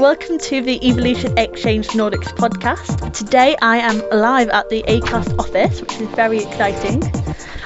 welcome to the Evolution Exchange Nordics podcast. Today I am live at the ACAST office, which is very exciting.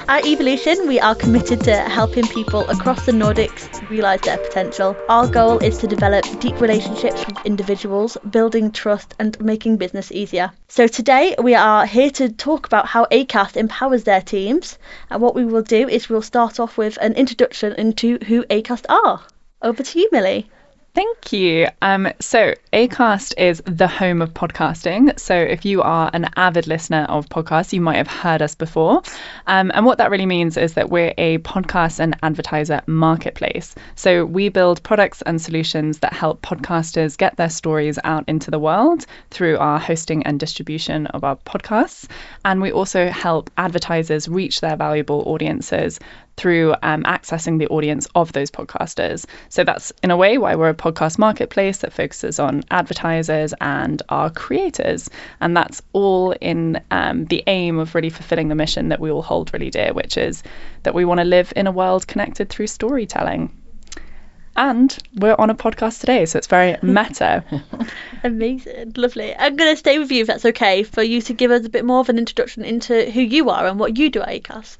At Evolution, we are committed to helping people across the Nordics realise their potential. Our goal is to develop deep relationships with individuals, building trust, and making business easier. So today we are here to talk about how ACAST empowers their teams. And what we will do is we'll start off with an introduction into who ACAST are. Over to you, Milly. Thank you. Um, so, ACAST is the home of podcasting. So, if you are an avid listener of podcasts, you might have heard us before. Um, and what that really means is that we're a podcast and advertiser marketplace. So, we build products and solutions that help podcasters get their stories out into the world through our hosting and distribution of our podcasts. And we also help advertisers reach their valuable audiences through um, accessing the audience of those podcasters. So that's in a way why we're a podcast marketplace that focuses on advertisers and our creators. And that's all in um, the aim of really fulfilling the mission that we all hold really dear, which is that we want to live in a world connected through storytelling. And we're on a podcast today, so it's very meta. Amazing, lovely. I'm going to stay with you if that's okay, for you to give us a bit more of an introduction into who you are and what you do at ACAST.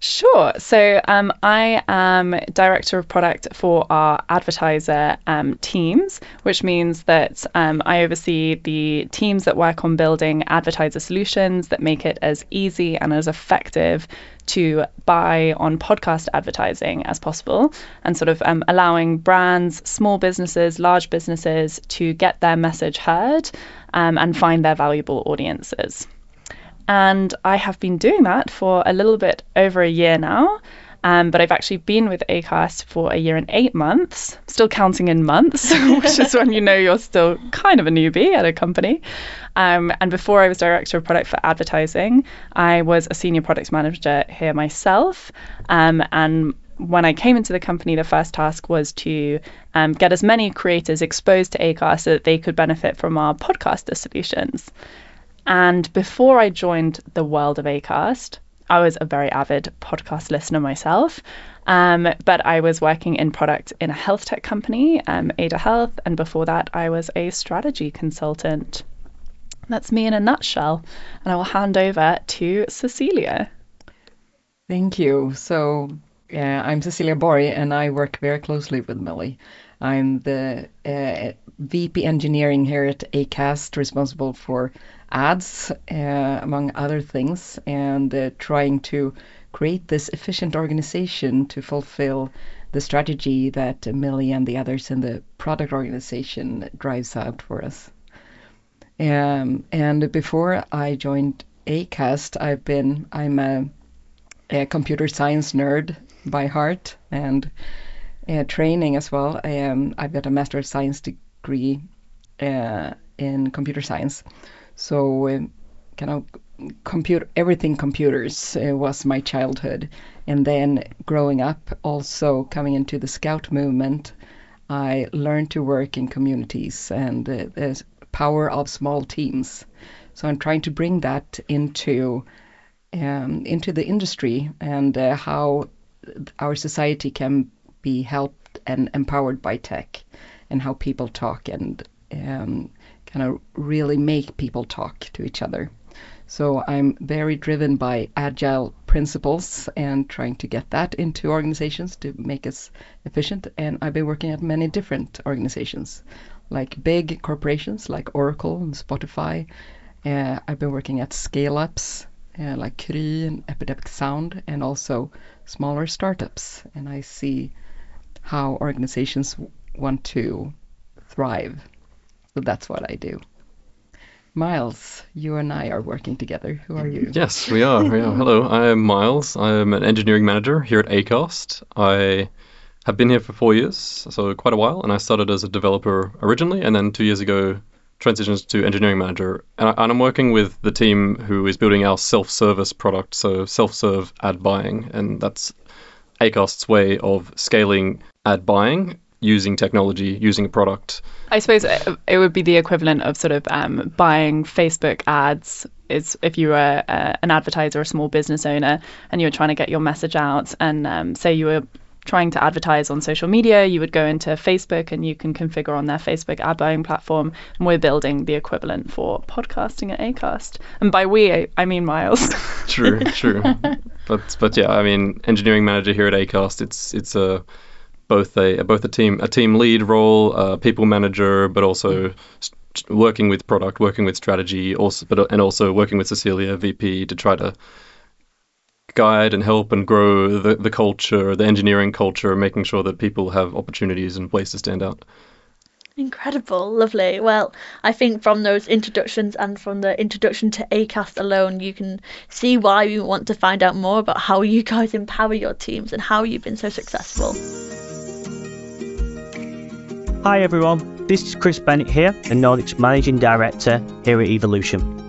Sure. So um, I am director of product for our advertiser um, teams, which means that um, I oversee the teams that work on building advertiser solutions that make it as easy and as effective to buy on podcast advertising as possible and sort of um, allowing brands, small businesses, large businesses to get their message heard um, and find their valuable audiences. And I have been doing that for a little bit over a year now. Um, but I've actually been with ACAST for a year and eight months, still counting in months, which is when you know you're still kind of a newbie at a company. Um, and before I was director of product for advertising, I was a senior product manager here myself. Um, and when I came into the company, the first task was to um, get as many creators exposed to ACAST so that they could benefit from our podcaster solutions. And before I joined the world of ACAST, I was a very avid podcast listener myself. Um, but I was working in product in a health tech company, um, Ada Health, and before that, I was a strategy consultant. That's me in a nutshell. And I will hand over to Cecilia. Thank you. So, yeah, I'm Cecilia Borg, and I work very closely with Milly. I'm the uh, VP engineering here at ACAST, responsible for ads, uh, among other things, and uh, trying to create this efficient organization to fulfill the strategy that Milly and the others in the product organization drives out for us. Um, and before I joined ACAST, I've been I'm a, a computer science nerd by heart and uh, training as well. I am I've got a master of science degree uh, in computer science. So um, kind of computer everything computers uh, was my childhood. And then growing up also coming into the scout movement i learned to work in communities and uh, the power of small teams. So i'm trying to bring that into um, into the industry and uh, how our society can be helped and empowered by tech and how people talk and um, kind of really make people talk to each other. So I'm very driven by agile principles and trying to get that into organizations to make us efficient. And I've been working at many different organizations, like big corporations like Oracle and Spotify. Uh, I've been working at scale ups uh, like Kry and Epidemic Sound, and also smaller startups. And I see how organizations want to thrive so that's what I do. Miles, you and I are working together. Who are you? Yes, we are. Yeah. Hello, I am Miles. I am an engineering manager here at ACAST. I have been here for four years, so quite a while, and I started as a developer originally, and then two years ago transitioned to engineering manager. And, I, am working with the team who is building our self-service product, so self-serve ad buying, and that's ACAST's way of scaling ad buying using technology, using a product. I suppose it would be the equivalent of sort of um, buying Facebook ads. Is if you were uh, an advertiser a small business owner and you were trying to get your message out, and um, say you were trying to advertise on social media, you would go into Facebook and you can configure on their Facebook ad buying platform. And we're building the equivalent for podcasting at Acast. And by we, I mean Miles. true, true. But but yeah, I mean, engineering manager here at Acast, it's it's a both a both a team a team lead role, a people manager, but also hmm. st- working with product, working with strategy, also but and also working with Cecilia VP to try to guide and help and grow the, the culture, the engineering culture, making sure that people have opportunities and ways to stand out. Incredible, lovely. Well, I think from those introductions and from the introduction to ACAST alone, you can see why we want to find out more about how you guys empower your teams and how you've been so successful. Hi everyone, this is Chris Bennett here, the Nordics Managing Director here at Evolution.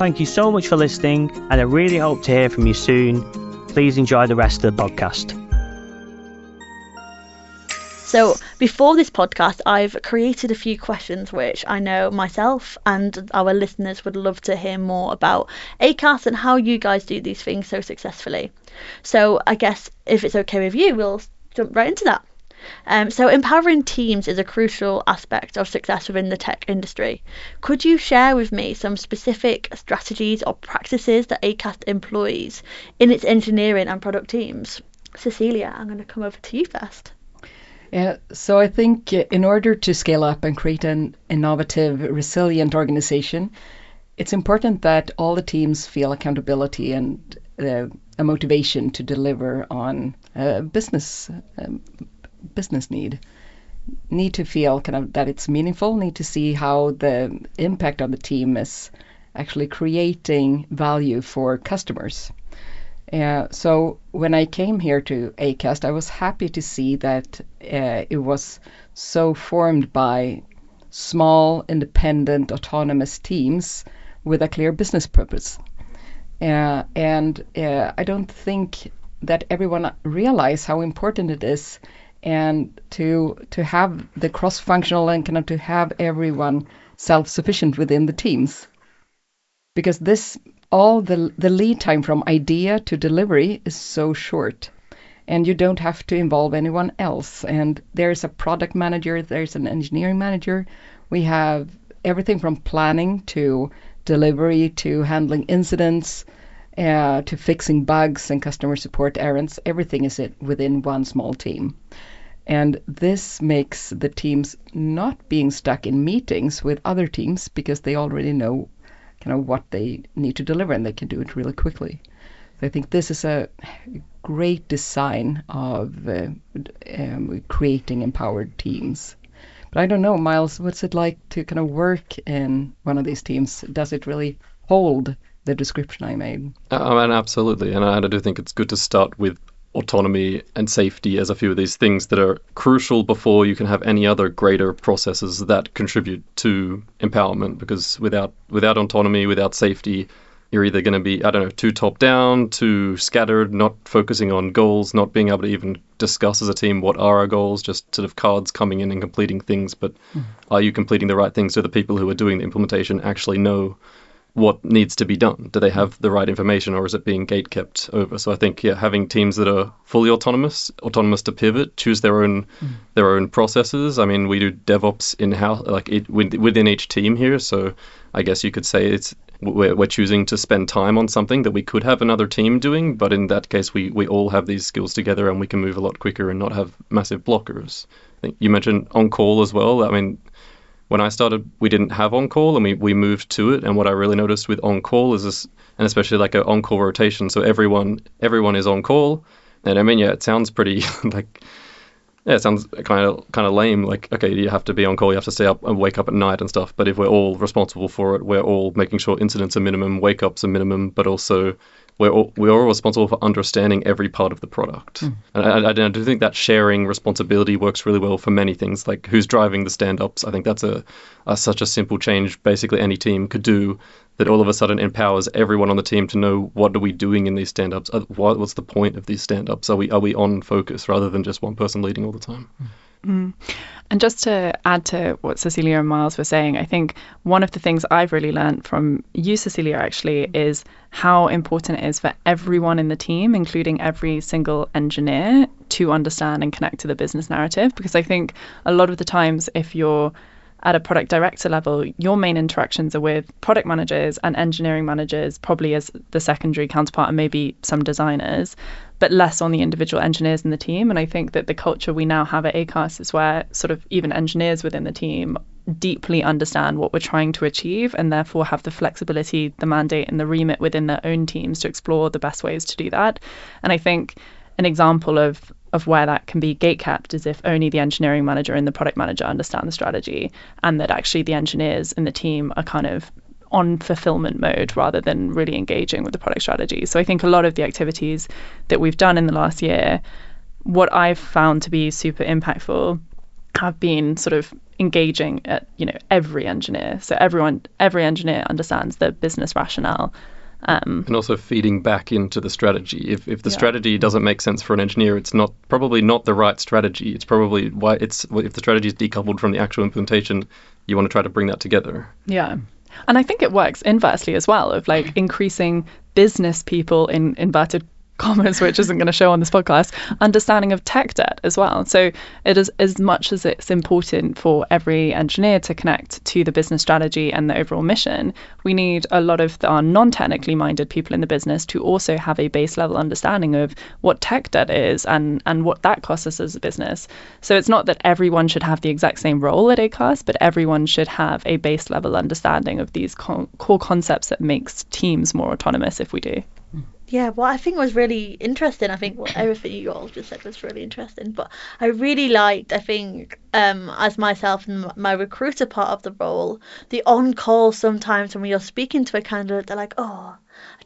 Thank you so much for listening, and I really hope to hear from you soon. Please enjoy the rest of the podcast. So, before this podcast, I've created a few questions which I know myself and our listeners would love to hear more about ACAST and how you guys do these things so successfully. So, I guess if it's okay with you, we'll jump right into that. Um, so, empowering teams is a crucial aspect of success within the tech industry. Could you share with me some specific strategies or practices that ACAST employs in its engineering and product teams? Cecilia, I'm going to come over to you first. Yeah, so I think in order to scale up and create an innovative, resilient organization, it's important that all the teams feel accountability and uh, a motivation to deliver on a business um, business need. Need to feel kind of that it's meaningful. Need to see how the impact on the team is actually creating value for customers. Uh, so when I came here to Acast, I was happy to see that uh, it was so formed by small, independent, autonomous teams with a clear business purpose. Uh, and uh, I don't think that everyone realize how important it is, and to to have the cross-functional and kind of to have everyone self-sufficient within the teams, because this all the the lead time from idea to delivery is so short and you don't have to involve anyone else. And there's a product manager there's an engineering manager. We have everything from planning to delivery to handling incidents uh, to fixing bugs and customer support errands everything is it within one small team and this makes the teams not being stuck in meetings with other teams because they already know kind of what they need to deliver and they can do it really quickly. So I think this is a great design of uh, um, creating empowered teams. But I don't know, Miles, what's it like to kind of work in one of these teams? Does it really hold the description I made? Uh, I mean, absolutely. And I do think it's good to start with autonomy and safety as a few of these things that are crucial before you can have any other greater processes that contribute to empowerment because without without autonomy without safety you're either going to be i don't know too top down too scattered not focusing on goals not being able to even discuss as a team what are our goals just sort of cards coming in and completing things but mm. are you completing the right things so the people who are doing the implementation actually know what needs to be done. Do they have the right information, or is it being gate kept over? So I think yeah, having teams that are fully autonomous, autonomous to pivot, choose their own mm. their own processes. I mean, we do DevOps in house, like it, within each team here. So I guess you could say it's we're, we're choosing to spend time on something that we could have another team doing, but in that case, we we all have these skills together, and we can move a lot quicker and not have massive blockers. I think you mentioned on call as well. I mean, when I started, we didn't have on call, and we, we moved to it. And what I really noticed with on call is this, and especially like an on call rotation. So everyone everyone is on call, and I mean, yeah, it sounds pretty like yeah, it sounds kind of kind of lame. Like, okay, you have to be on call, you have to stay up and wake up at night and stuff. But if we're all responsible for it, we're all making sure incidents are minimum, wake ups are minimum, but also we're all, we're all responsible for understanding every part of the product. Mm. And I, I, I do think that sharing responsibility works really well for many things, like who's driving the stand-ups. I think that's a, a such a simple change. Basically, any team could do that. All of a sudden, empowers everyone on the team to know what are we doing in these stand-ups. Uh, What, what's the point of these stand-ups? Are we are we on focus rather than just one person leading all the time? Mm. And just to add to what Cecilia and Miles were saying, I think one of the things I've really learned from you, Cecilia, actually, is how important it is for everyone in the team, including every single engineer, to understand and connect to the business narrative. Because I think a lot of the times, if you're at a product director level, your main interactions are with product managers and engineering managers, probably as the secondary counterpart, and maybe some designers, but less on the individual engineers in the team. And I think that the culture we now have at ACAST is where sort of even engineers within the team deeply understand what we're trying to achieve and therefore have the flexibility, the mandate, and the remit within their own teams to explore the best ways to do that. And I think an example of of where that can be gatekept is if only the engineering manager and the product manager understand the strategy and that actually the engineers in the team are kind of on fulfillment mode rather than really engaging with the product strategy. So I think a lot of the activities that we've done in the last year, what I've found to be super impactful have been sort of engaging at you know every engineer so everyone every engineer understands the business rationale um, and also feeding back into the strategy. If if the Yeah. strategy doesn't make sense for an engineer, it's not probably not the right strategy. It's probably why it's if the strategy is decoupled from the actual implementation, you want to try to bring that together. Yeah. And I think it works inversely as well of like increasing business people in inverted commas, which isn't going to show on this podcast, understanding of tech debt as well. So it is as much as it's important for every engineer to connect to the business strategy and the overall mission, we need a lot of our non-technically minded people in the business to also have a base level understanding of what tech debt is and and what that costs us as a business. So it's not that everyone should have the exact same role at ACAST, but everyone should have a base level understanding of these co- core concepts that makes teams more autonomous if we do. Yeah, well, I think it was really interesting, I think what everything you all just said was really interesting, but I really liked, I think, um, as myself and my recruiter part of the role, the on call sometimes when you're speaking to a candidate, they're like, oh,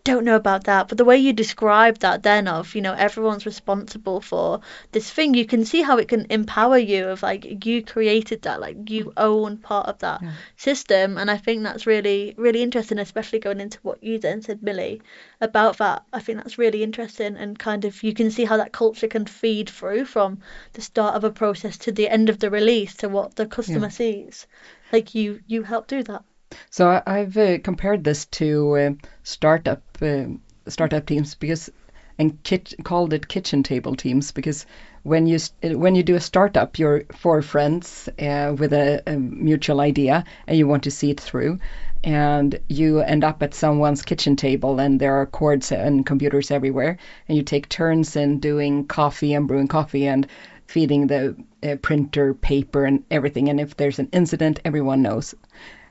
don't know about that. But the way you describe that then of, you know, everyone's responsible for this thing, you can see how it can empower you of like you created that, like you own part of that system. And I think that's really, really interesting, especially going into what you then said, Milly, about that. I think that's really interesting and kind of you can see how that culture can feed through from the start of a process to the end of the release to what the customer sees. Like you, you help do that. So I've uh, compared this to uh, startup uh, startup teams because and kit- called it kitchen table teams because when you when you do a startup, you're four friends uh, with a, a mutual idea and you want to see it through, and you end up at someone's kitchen table and there are cords and computers everywhere, and you take turns in doing coffee and brewing coffee and feeding the uh, printer paper and everything. And if there's an incident, everyone knows.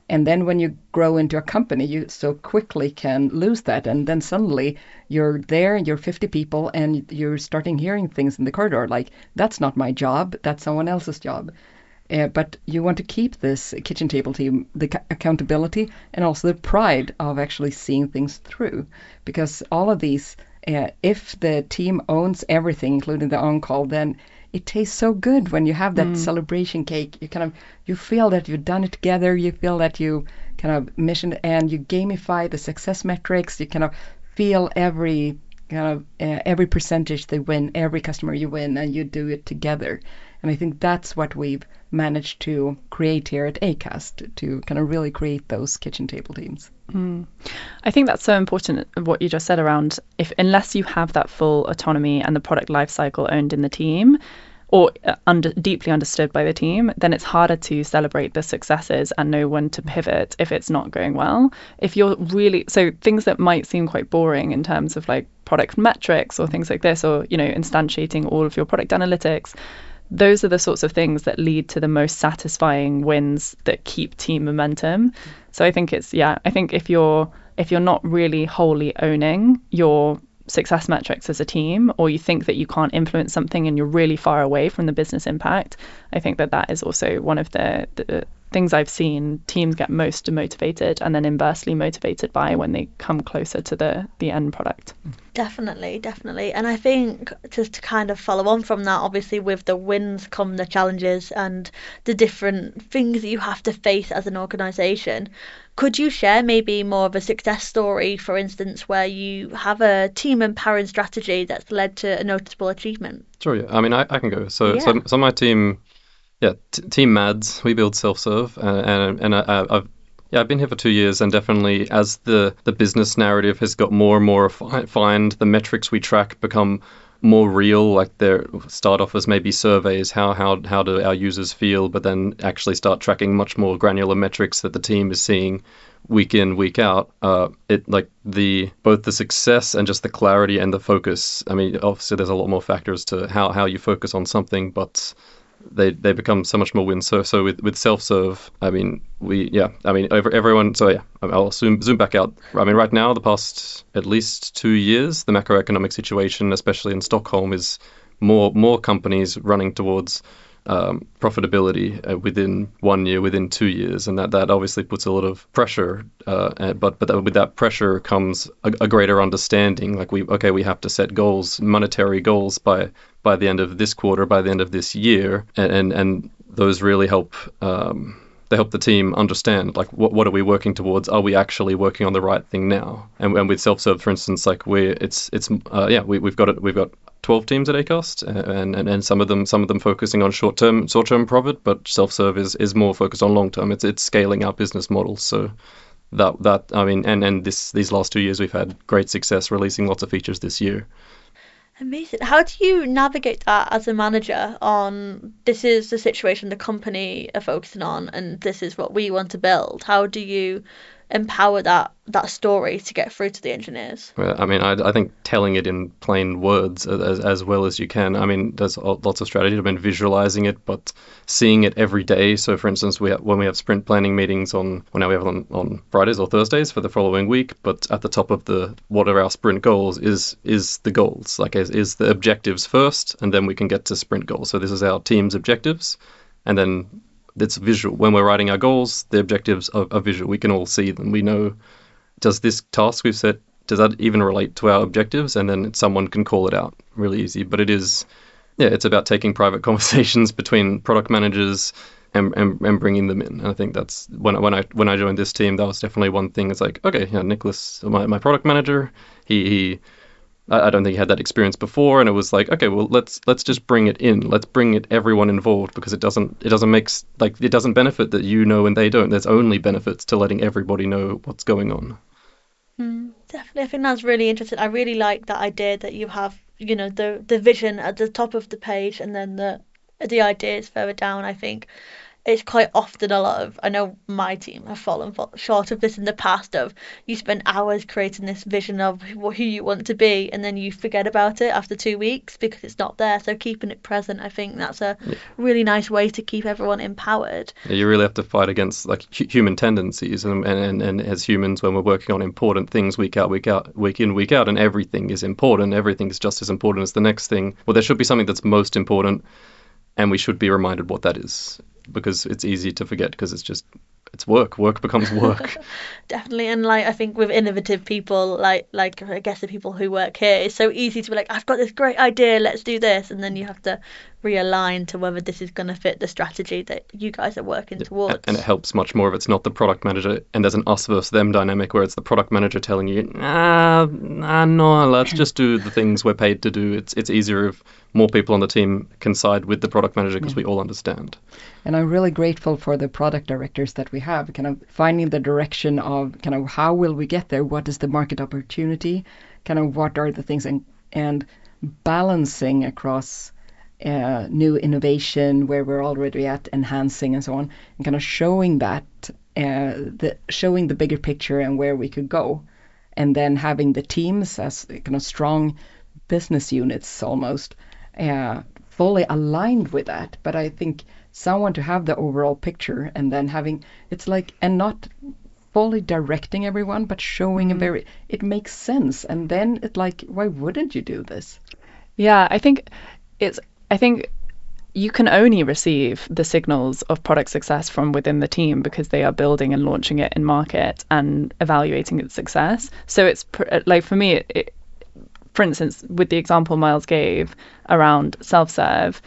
And then when you grow into a company, you so quickly can lose that. And then suddenly you're there, you're 50 people, and you're starting hearing things in the corridor like, that's not my job, that's someone else's job. Uh, but you want to keep this kitchen table team, the accountability, and also the pride of actually seeing things through. Because all of these, uh, if the team owns everything, including the on call, then it tastes so good when you have that celebration cake. You kind of you feel that you've done it together. You feel that you kind of mission and you gamify the success metrics. You kind of feel every kind of uh, every percentage they win, every customer you win, and you do it together. And I think that's what we've managed to create here at Acast to kind of really create those kitchen table teams. I think that's so important what you just said around if unless you have that full autonomy and the product lifecycle owned in the team or uh, under, deeply understood by the team, then it's harder to celebrate the successes and know when to pivot if it's not going well. If you're really so things that might seem quite boring in terms of like product metrics or things like this, or you know instantiating all of your product analytics, those are the sorts of things that lead to the most satisfying wins that keep team momentum. So I think it's yeah, I think if you're if you're not really wholly owning your success metrics as a team or you think that you can't influence something and you're really far away from the business impact, I think that that is also one of the the, things I've seen teams get most demotivated and then inversely motivated by when they come closer to the the end product. Definitely, definitely. And I think just to kind of follow on from that, obviously with the wins come the challenges and the different things that you have to face as an organisation. Could you share maybe more of a success story, for instance, where you have a team empowering strategy that's led to a noticeable achievement? Sure, yeah. I mean, I, I can go. So, Yeah. so, so my team, yeah, t- Team Mads, we build self-serve, uh, and and I, I've yeah, I've been here for two years, and definitely as the the business narrative has got more and more refined, the metrics we track become more real. Like they start off as maybe surveys, how how how do our users feel, but then actually start tracking much more granular metrics that the team is seeing week in week out uh it like the both the success and just the clarity and the focus i mean obviously there's a lot more factors to how how you focus on something but they they become so much more win so so with with self serve i mean we yeah i mean over everyone so yeah i'll zoom zoom back out. I mean right now the past at least two years the macroeconomic situation especially in stockholm is more more companies running towards um, profitability uh, within one year, within two years, and that, that obviously puts a lot of pressure. Uh, but but with that pressure comes a, a greater understanding. Like we okay, we have to set goals, monetary goals by by the end of this quarter, by the end of this year, and and, and those really help. Um, they help the team understand like what what are we working towards? Are we actually working on the right thing now? And, and with self-serve, for instance, like we it's it's uh, yeah we we've got it we've got 12 teams at Acast, uh, and, and, and some of them some of them focusing on short term short term profit, but self serve is, is more focused on long term. It's it's scaling our business model. So that that I mean, and and this these last two years we've had great success releasing lots of features this year. Amazing. How do you navigate that as a manager on this is the situation the company are focusing on and this is what we want to build? How do you empower that that story to get through to the engineers? Well, I mean, I, I think telling it in plain words as, as well as you can. I mean, there's lots of strategy. I mean, visualizing it, but seeing it every day. So, for instance, we have, when we have sprint planning meetings on, well, now we have on, on Fridays or Thursdays for the following week. But at the top of the what are our sprint goals is is the goals, like is, is the objectives first, and then we can get to sprint goals. So this is our team's objectives, and then it's visual. When we're writing our goals, the objectives are, are visual. We can all see them. We know does this task we've set does that even relate to our objectives and then someone can call it out really easy but it is yeah it's about taking private conversations between product managers and, and, and bringing them in and i think that's when, I- when i when i joined this team that was definitely one thing it's like okay yeah nicholas my, my product manager he, he I I don't think he had that experience before, and it was like, okay, well, let's let's just bring it in. Let's bring it everyone involved because it doesn't it doesn't make like it doesn't benefit that you know and they don't. There's only benefits to letting everybody know what's going on. Hmm, definitely, I think that's really interesting. I really like that idea that you have, you know, the the vision at the top of the page and then the the ideas further down. I think it's quite often a lot of. I know my team have fallen short of this in the past. Of you spend hours creating this vision of who who you want to be, and then you forget about it after two weeks because it's not there. So keeping it present, I think that's a really nice way to keep everyone empowered. Yeah, you really have to fight against like human tendencies, and, and and and as humans, when we're working on important things week out, week out, week in, week out, and everything is important, everything is just as important as the next thing. Well, there should be something that's most important, and we should be reminded what that is because it's easy to forget because it's just it's work. Work becomes work. Definitely, and like I think with innovative people, like like I guess the people who work here, it's so easy to be like, I've got this great idea, let's do this, and then you have to realign to whether this is going to fit the strategy that you guys are working towards. and it helps much more if it's not the product manager and there's an us versus them dynamic where it's the product manager telling you, ah, nah, no, let's just do the things we're paid to do. It's it's easier if more people on the team can side with the product manager because we all understand. And I'm really grateful for the product directors that we have, kind of finding the direction of kind of how will we get there? What is the market opportunity? Kind of what are the things and and balancing across uh, new innovation where we're already at enhancing and so on, and kind of showing that uh, the showing the bigger picture and where we could go, and then having the teams as kind of strong business units almost uh, fully aligned with that. But I think someone to have the overall picture and then having it's like and not fully directing everyone but showing a mm-hmm. very it makes sense. And then it like why wouldn't you do this? Yeah, I think it's I think you can only receive the signals of product success from within the team because they are building and launching it in market and evaluating its success. So it's pr- like for me, it, it, for instance, with the example Miles gave around self serve,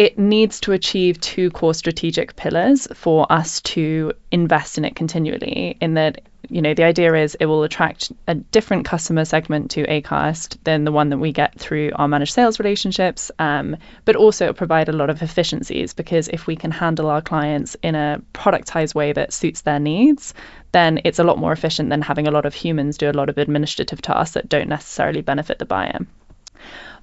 it needs to achieve two core strategic pillars for us to invest in it continually. In that, you know, the idea is it will attract a different customer segment to Acast than the one that we get through our managed sales relationships, um, but also provide a lot of efficiencies because if we can handle our clients in a productized way that suits their needs, then it's a lot more efficient than having a lot of humans do a lot of administrative tasks that don't necessarily benefit the buyer.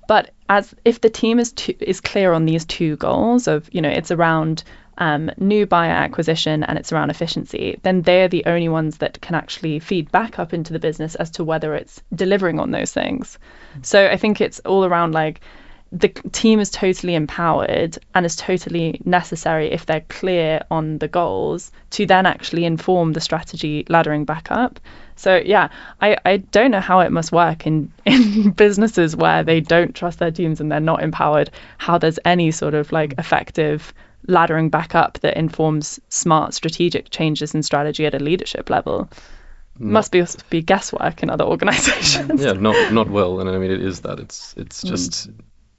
But as if the team is is clear on these two goals of you know it's around um, new buyer acquisition and it's around efficiency, then they're the only ones that can actually feed back up into the business as to whether it's delivering on those things. So I think it's all around like the team is totally empowered and is totally necessary if they're clear on the goals to then actually inform the strategy laddering back up. So yeah, I, I don't know how it must work in, in businesses where they don't trust their teams and they're not empowered, how there's any sort of like effective laddering back up that informs smart strategic changes in strategy at a leadership level. Not- Must be be guesswork in other organizations. yeah, not not well, and I mean it is that. It's it's mm. just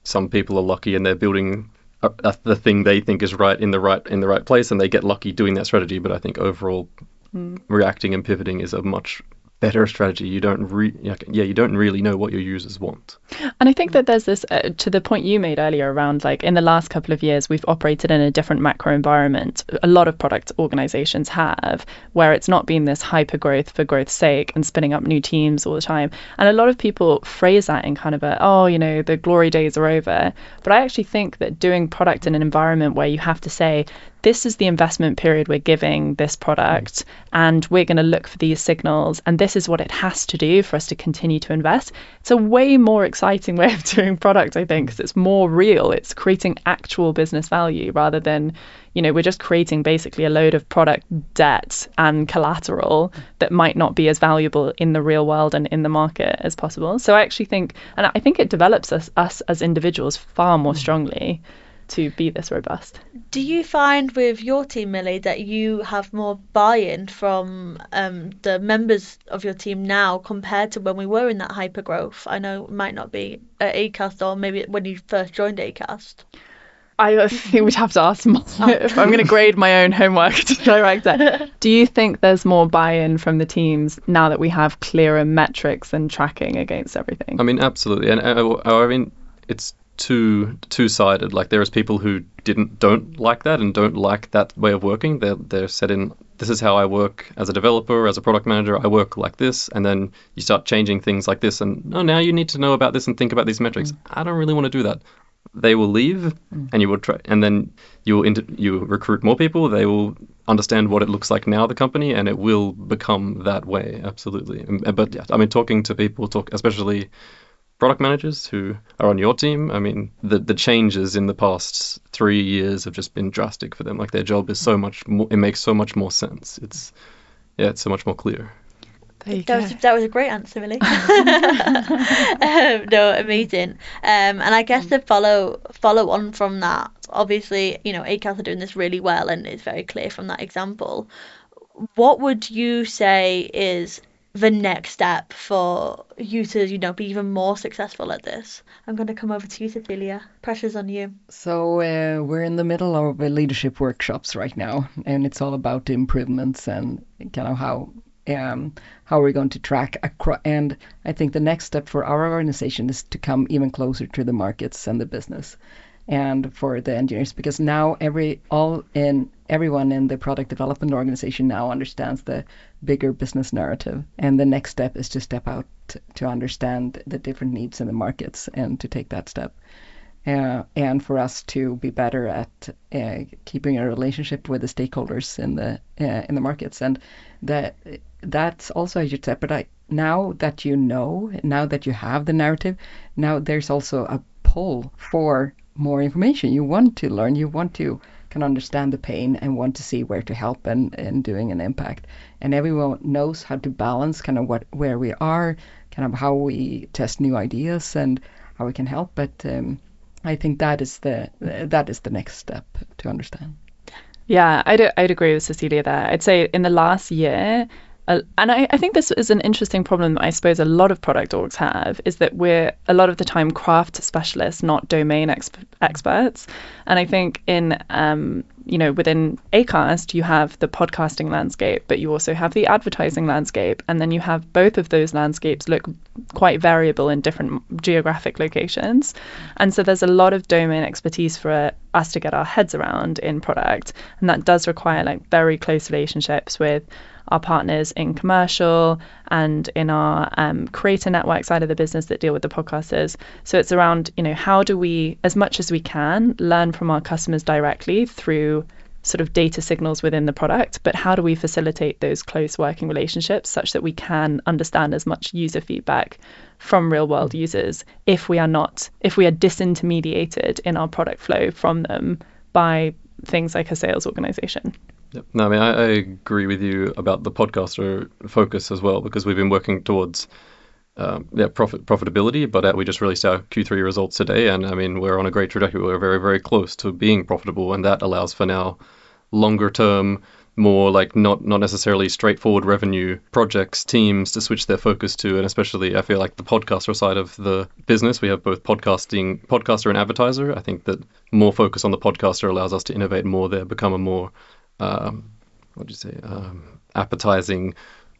some people are lucky and they're building a, a, the thing they think is right in the right in the right place, and they get lucky doing that strategy. But I think overall, hmm. reacting and pivoting is a much better strategy. You don't re- yeah, you don't really know what your users want. And I think that there's this, uh, to the point you made earlier around like in the last couple of years, we've operated in a different macro environment. A lot of product organizations have, where it's not been this hyper growth for growth's sake and spinning up new teams all the time. And a lot of people phrase that in kind of a, oh, you know, the glory days are over. But I actually think that doing product in an environment where you have to say, this is the investment period we're giving this product, and we're going to look for these signals, and this is what it has to do for us to continue to invest. It's a way more exciting way of doing product, I think, because it's more real. It's creating actual business value rather than, you know, we're just creating basically a load of product debt and collateral that might not be as valuable in the real world and in the market as possible. So I actually think, and I think it develops us, us as individuals far more mm. strongly to be this robust. Do you find with your team, Milly, that you have more buy-in from um, the members of your team now compared to when we were in that hyper growth? I know it might not be at Acast or maybe when you first joined Acast. I think we'd have to ask my, if I'm going to grade my own homework to director. Do you think there's more buy-in from the teams now that we have clearer metrics and tracking against everything? I mean, absolutely, and uh, I mean, it's two two sided. Like there is people who didn't don't like that and don't like that way of working. They're they're set in. This is how I work as a developer, as a product manager. I work like this, and then you start changing things like this, and oh, now you need to know about this and think about these metrics. Mm. I don't really want to do that. They will leave, mm. and you will try, and then you will inter- you recruit more people. They will understand what it looks like now, the company, and it will become that way. Absolutely. But yeah, I mean, talking to people, talk especially product managers who are on your team, I mean, the the changes in the past three years have just been drastic for them. Like their job is so much more, it makes so much more sense. It's yeah, it's so much more clear. There you That go. was, that was a great answer, Milly. um, no, amazing. Um, and I guess to follow follow on from that, obviously, you know, Acast are doing this really well, and it's very clear from that example. What would you say is the next step for you to, you know, be even more successful at this? I'm going to come over to you, Cecilia. Pressure's on you. So uh, we're in the middle of uh, leadership workshops right now, and it's all about improvements and kind of how um, how we're going to track across. And I think the next step for our organization is to come even closer to the markets and the business, and for the engineers, because now every all in everyone in the product development organization now understands the bigger business narrative, and the next step is to step out to understand the different needs in the markets and to take that step uh, and for us to be better at uh, keeping a relationship with the stakeholders in the uh, in the markets, and that that's also a huge step. But I, now that you know, now that you have the narrative, now there's also a pull for more information. You want to learn, you want to can understand the pain and want to see where to help and, and doing an impact. And everyone knows how to balance kind of what where we are, kind of how we test new ideas and how we can help. But um, I think that is the that is the next step to understand. Yeah, I'd, I'd agree with Cecilia there. I'd say in the last year, uh, and I, I think this is an interesting problem that I suppose a lot of product orgs have is that we're a lot of the time craft specialists, not domain exp- experts. And I think in um, you know within Acast you have the podcasting landscape, but you also have the advertising landscape, and then you have both of those landscapes look quite variable in different geographic locations. And so there's a lot of domain expertise for us to get our heads around in product, and that does require like very close relationships with our partners in commercial and in our um, creator network side of the business that deal with the podcasters. So it's around, you know, how do we, as much as we can, learn from our customers directly through sort of data signals within the product, but how do we facilitate those close working relationships such that we can understand as much user feedback from real world users if we are not, if we are disintermediated in our product flow from them by things like a sales organization. Yep. No, I mean, I, I, agree with you about the podcaster focus as well because we've been working towards um, yeah, profit profitability, but uh, we just released our Q3 results today, and I mean, we're on a great trajectory. We're very, very close to being profitable, and that allows for now longer term, more like not not necessarily straightforward revenue projects, teams to switch their focus to, and especially I feel like the podcaster side of the business, we have both podcasting, podcaster and advertiser. I think that more focus on the podcaster allows us to innovate more. There, become a more um, what do you say, um, appetizing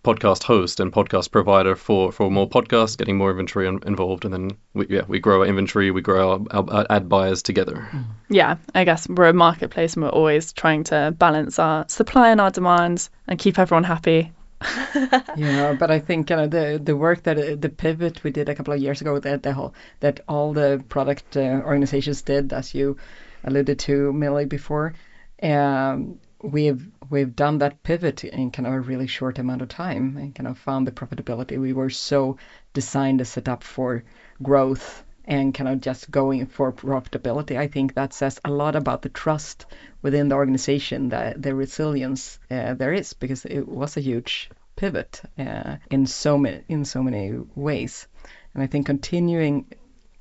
podcast host and podcast provider for, for more podcasts, getting more inventory in, involved, and then we, yeah, we grow our inventory, we grow our, our, ad buyers together. Yeah, I guess we're a marketplace and we're always trying to balance our supply and our demand and keep everyone happy. yeah, but I think you know, the the work that uh, the pivot we did a couple of years ago that the whole that all the product uh, organizations did, as you alluded to, Milly before. Um, we've we've done that pivot in kind of a really short amount of time and kind of found the profitability. We were so designed to set up for growth and kind of just going for profitability. I think that says a lot about the trust within the organization, that the resilience uh, there is, because it was a huge pivot uh, in so many in so many ways. And I think continuing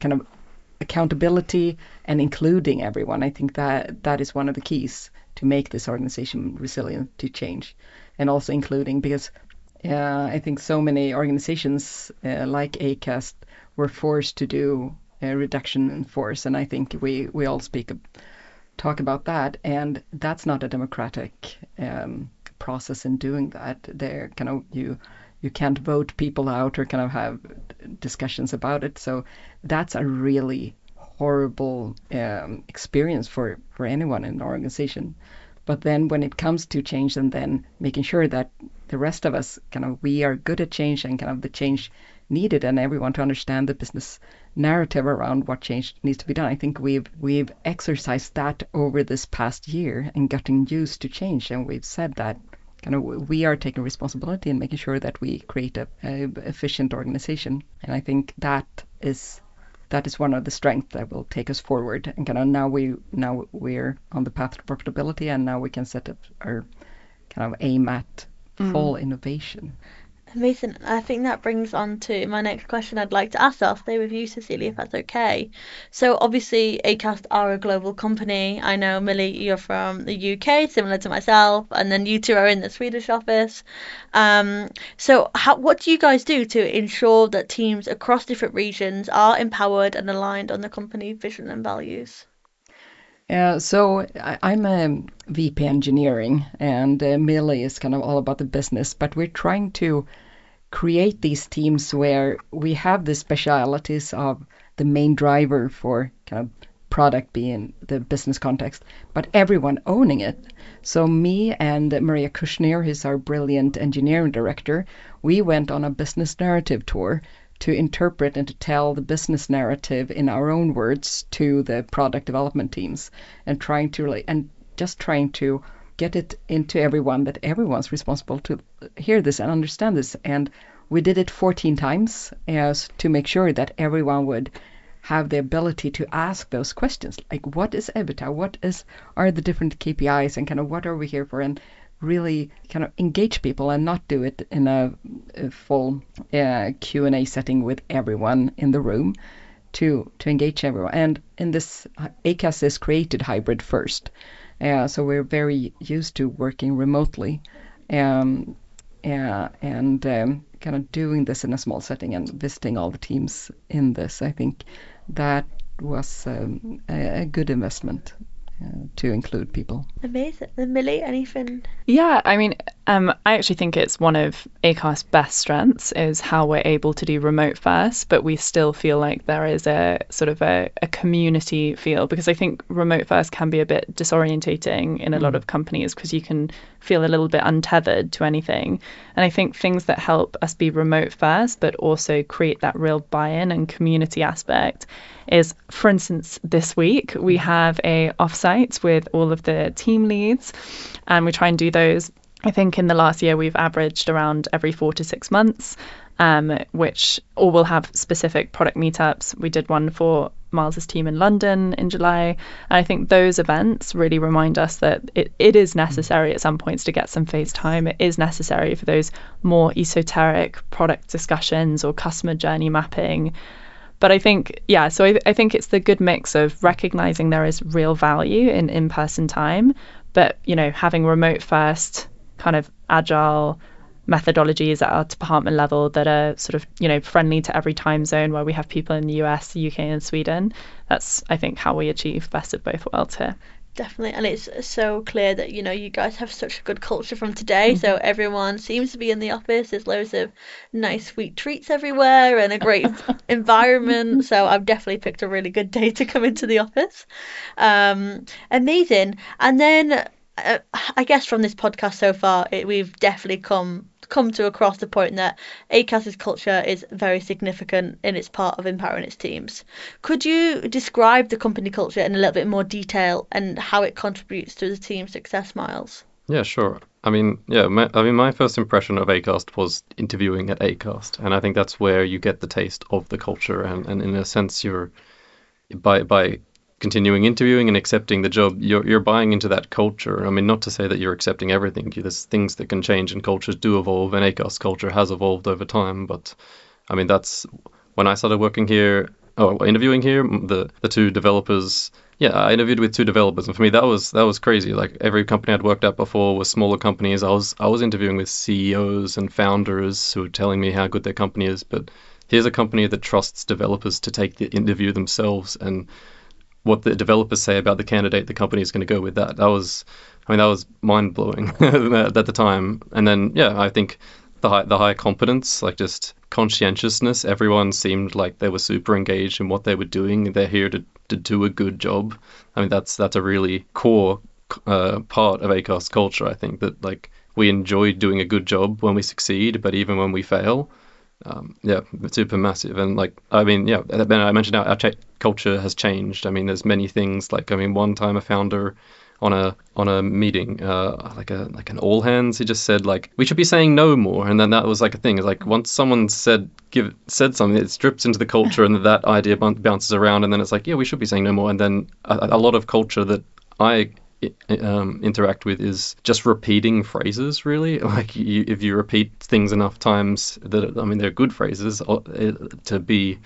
kind of accountability and including everyone, I think that that is one of the keys to make this organization resilient to change, and also including because uh, I think so many organizations uh, like ACAST were forced to do a reduction in force, and I think we we all speak talk about that, and that's not a democratic um, process in doing that. There, kind of you you can't vote people out or kind of have discussions about it. So that's a really horrible um, experience for, for anyone in the organization. But then when it comes to change and then making sure that the rest of us kind of we are good at change and kind of the change needed and everyone to understand the business narrative around what change needs to be done. I think we've we've exercised that over this past year and gotten used to change and we've said that kind of we are taking responsibility and making sure that we create a, a efficient organization. And I think that is that is one of the strengths that will take us forward. And kind of now we now we're on the path to profitability, and now we can set up our kind of aim at full mm. innovation. Amazing. I think that brings on to my next question I'd like to ask. I'll stay with you, Cecilia, if that's okay. So, obviously, ACAST are a global company. I know, Milly, you're from the UK, similar to myself, and then you two are in the Swedish office. Um, so, how, what do you guys do to ensure that teams across different regions are empowered and aligned on the company vision and values? Uh, so I, am a VP engineering, and uh, Milly is kind of all about the business. But we're trying to create these teams where we have the specialities of the main driver for kind of product being the business context, but everyone owning it. So me and Maria Kushner, who's our brilliant engineering director, we went on a business narrative tour to interpret and to tell the business narrative in our own words to the product development teams and trying to really and just trying to get it into everyone that everyone's responsible to hear this and understand this. And we did it 14 times as to make sure that everyone would have the ability to ask those questions like what is EBITDA what is are the different KPIs and kind of what are we here for? And really kind of engage people and not do it in a, a full uh, Q&A setting with everyone in the room to to engage everyone. And in this, Acast is created hybrid first, uh, so we're very used to working remotely, um, uh, and um, kind of doing this in a small setting and visiting all the teams in this. I think that was um, a, a good investment uh, Uh, to include people. Amazing. And Milly, anything? Yeah, I mean, um, I actually think it's one of Acast's best strengths is how we're able to do remote first, but we still feel like there is a sort of a, a community feel because I think remote first can be a bit disorientating in a lot of companies because you can feel a little bit untethered to anything. And I think things that help us be remote first, but also create that real buy-in and community aspect is, for instance, this week we have a offsite with all of the team leads, and we try and do those. I think in the last year we've averaged around every four to six months, um, which or we'll have specific product meetups. We did one for Miles's team in London in July, and I think those events really remind us that it, it is necessary at some points to get some face time. It is necessary for those more esoteric product discussions or customer journey mapping but I think, yeah, so I, I think it's the good mix of recognizing there is real value in in person time, but, you know, having remote first kind of agile methodologies at our department level that are sort of, you know, friendly to every time zone where we have people in the US, the UK, and Sweden. That's, I think, how we achieve best of both worlds here. Definitely, and it's so clear that you know you guys have such a good culture from today. So everyone seems to be in the office. There's loads of nice sweet treats everywhere and a great environment. So I've definitely picked a really good day to come into the office. Um, amazing. And then uh, I guess from this podcast so far, it, we've definitely come come to across the point that Acast's culture is very significant in its part of empowering its teams. Could you describe the company culture in a little bit more detail and how it contributes to the team's success, Miles? Yeah, sure. I mean, yeah, my, I mean, my first impression of Acast was interviewing at Acast, and I think that's where you get the taste of the culture, and, and in a sense, you're by by continuing interviewing and accepting the job, you're you're buying into that culture. I mean, not to say that you're accepting everything. There's things that can change, and cultures do evolve, and Acast culture has evolved over time. But I mean, that's when I started working here, oh, interviewing here, the the two developers. Yeah, I interviewed with two developers, and for me that was that was crazy. Like every company I'd worked at before was smaller companies. I was I was interviewing with CEOs and founders who were telling me how good their company is, but here's a company that trusts developers to take the interview themselves and what the developers say about the candidate the company is going to go with that. That was, I mean, that was mind blowing at the time. And then, yeah, I think the high, the high competence, like just conscientiousness. Everyone seemed like they were super engaged in what they were doing. They're here to, to do a good job. I mean, that's that's a really core uh, part of Acast culture. I think that like we enjoy doing a good job when we succeed, but even when we fail, um, yeah, super massive. And like, I mean, yeah, I mentioned our, our culture has changed. I mean, there's many things. Like, I mean, one time a founder on a on a meeting, uh, like a like an all hands, he just said like we should be saying no more, and then that was like a thing. Like once someone said give said something, it strips into the culture, and that idea bounces around, and then it's like yeah, we should be saying no more, and then a, a lot of culture that I um, interact with is just repeating phrases. Really, like you, if you repeat things enough times, that I mean, they're good phrases uh, to be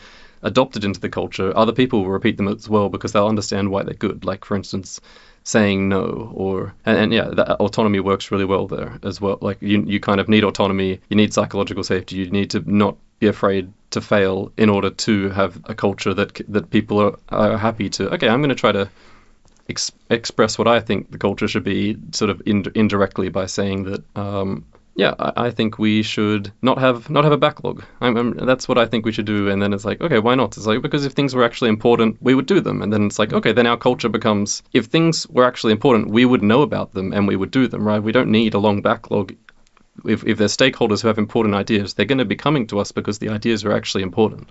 adopted into the culture. Other people will repeat them as well because they'll understand why they're good. Like for instance, saying no or and, and yeah, that autonomy works really well there as well. Like you, you kind of need autonomy. You need psychological safety. You need to not be afraid to fail in order to have a culture that that people are, are happy to. Okay, I'm going to try to ex- express what I think the culture should be, sort of in- indirectly by saying that. Um, yeah, I, I, think we should not have not have a backlog. I'm, I'm, that's what I think we should do. And then it's like, okay, why not? It's like because if things were actually important, we would do them. And then it's like, okay, then our culture becomes if things were actually important, we would know about them and we would do them, right? We don't need a long backlog. If if there's stakeholders who have important ideas, they're going to be coming to us because the ideas are actually important.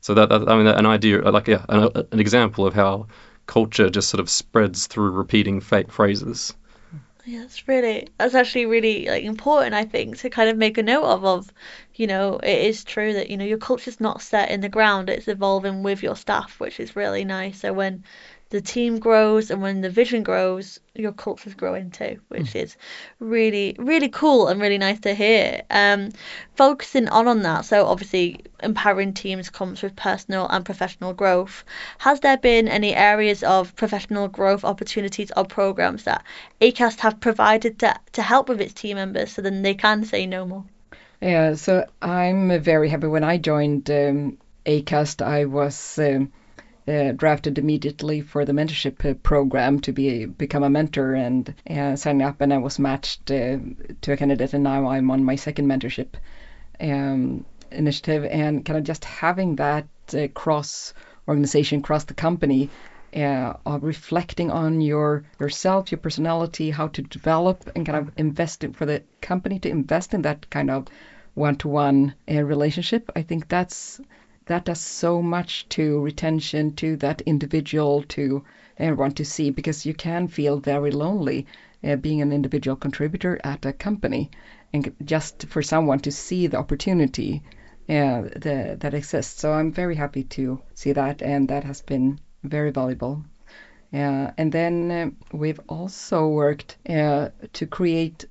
So that, that I mean, an idea like yeah, an, an example of how culture just sort of spreads through repeating fake phrases. Yeah, that's really that's actually really like important I think to kind of make a note of of you know it is true that you know your culture's not set in the ground it's evolving with your staff which is really nice so when the team grows and when the vision grows, your culture's growing too, which Mm. is really, really cool and really nice to hear. Um, focusing on on that, so obviously empowering teams comes with personal and professional growth. Has there been any areas of professional growth opportunities or programs that ACAST have provided to, to help with its team members so then they can say no more? Yeah, so I'm very happy. When I joined um, ACAST, I was um, uh, drafted immediately for the mentorship uh, program to be become a mentor and uh, up, and I was matched uh, to a candidate, and now I'm on my second mentorship um, initiative, and kind of just having that uh, cross organization, cross the company. Uh, of reflecting on your yourself, your personality, how to develop, and kind of invest in, for the company to invest in that kind of one-to-one uh, relationship. I think that's that does so much to retention, to that individual, to everyone to see, because you can feel very lonely uh, being an individual contributor at a company, and just for someone to see the opportunity uh, the, that exists. So I'm very happy to see that, and that has been very valuable. Uh, and then uh, we've also worked uh, to create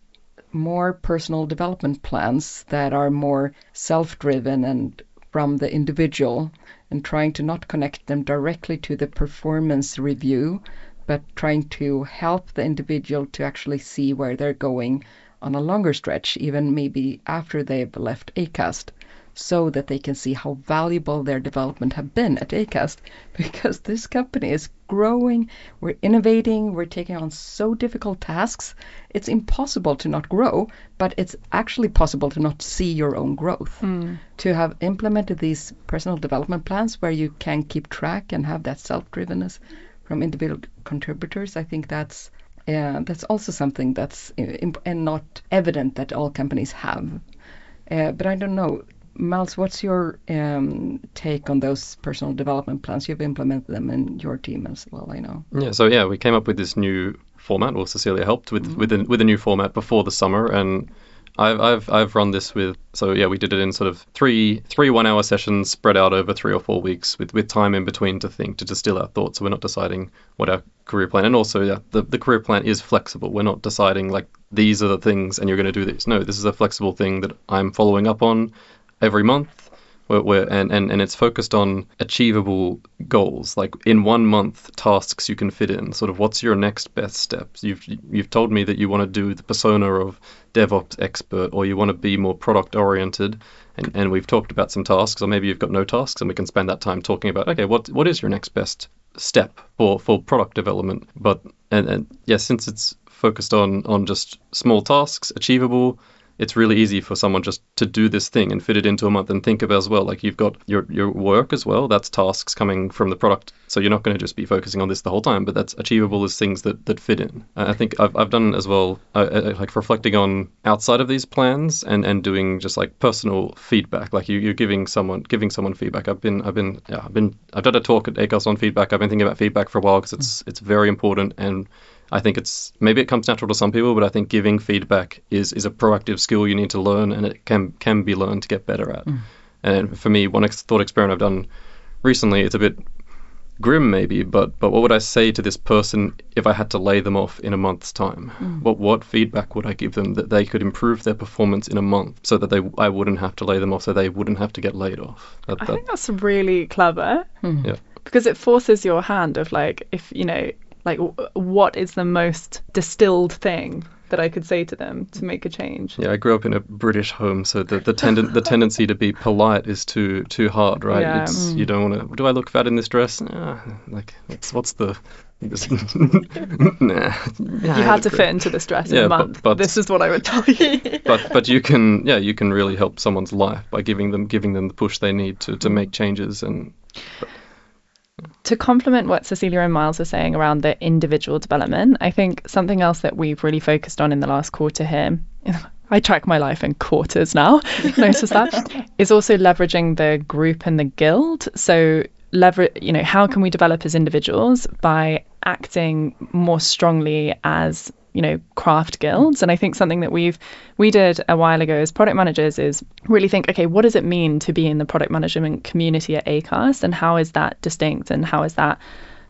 more personal development plans that are more self-driven and from the individual and trying to not connect them directly to the performance review but trying to help the individual to actually see where they're going on a longer stretch even maybe after they've left acast so that they can see how valuable their development have been at acast because this company is growing we're innovating we're taking on so difficult tasks. It's impossible to not grow but it's actually possible to not see your own growth. To have implemented these personal development plans where you can keep track and have that self-drivenness from individual contributors i think that's yeah, that's also something that's uh, imp- and not evident that all companies have. Uh, but i don't know Miles, what's your um, take on those personal development plans? You've implemented them in your team as well, I know. Yeah, so yeah, we came up with this new format. Well, Cecilia helped with with a, with a new format before the summer, and I've I've I've run this with. So yeah, we did it in sort of three three one hour sessions spread out over three or four weeks, with with time in between to think to distill our thoughts. So we're not deciding what our career plan, and also yeah, the the career plan is flexible. We're not deciding like these are the things and you're going to do this. No, this is a flexible thing that I'm following up on every month. Where, where and, and, and it's focused on achievable goals. Like in one month tasks you can fit in. Sort of what's your next best steps you've you've told me that you want to do the persona of devops expert or you want to be more product oriented and, and we've talked about some tasks or maybe you've got no tasks and we can spend that time talking about okay what what is your next best step for for product development? But and, and yes yeah, since it's focused on on just small tasks achievable it's really easy for someone just to do this thing and fit it into a month and think of as well. Like you've got your your work as well. That's tasks coming from the product. So you're not going to just be focusing on this the whole time, but that's achievable as things that, that fit in. I think I've, I've done as well, uh, uh, like reflecting on outside of these plans and, and doing just like personal feedback. Like you, you're giving someone giving someone feedback. I've been I've been yeah I've been I've done a talk at ACAST on feedback. I've been thinking about feedback for a while because it's it's very important and I think it's maybe it comes natural to some people, but I think giving feedback is is a proactive skill you need to learn, and it can can be learned to get better at. Mm. And for me, one ex- thought experiment I've done recently, it's a bit grim maybe, but but what would I say to this person if I had to lay them off in a month's time? Mm. What what feedback would I give them that they could improve their performance in a month, so that they I wouldn't have to lay them off, so they wouldn't have to get laid off? That, I that, think that's really clever. Mm. Yeah. Because it forces your hand of like if you know like what is the most distilled thing that I could say to them to make a change. Yeah, I grew up in a British home, so the the, tenden- the tendency to be polite is too too hard, right? Yeah. It's you don't want to. Do I look fat in this dress? Uh, like, what's what's the nah. You had to fit into this dress in yeah, a month. But, but, this is what I would tell you. but but you can yeah you can really help someone's life by giving them giving them the push they need to, to make changes and. To complement what Cecilia and Miles are saying around the individual development, I think something else that we've really focused on in the last quarter here, I track my life in quarters now, notice that, is also leveraging the group and the guild. So leverage, you know, how can we develop as individuals by acting more strongly as you know craft guilds. And i think something that we've we did a while ago as product managers is really think okay what does it mean to be in the product management community at acast? And how is that distinct? And how is that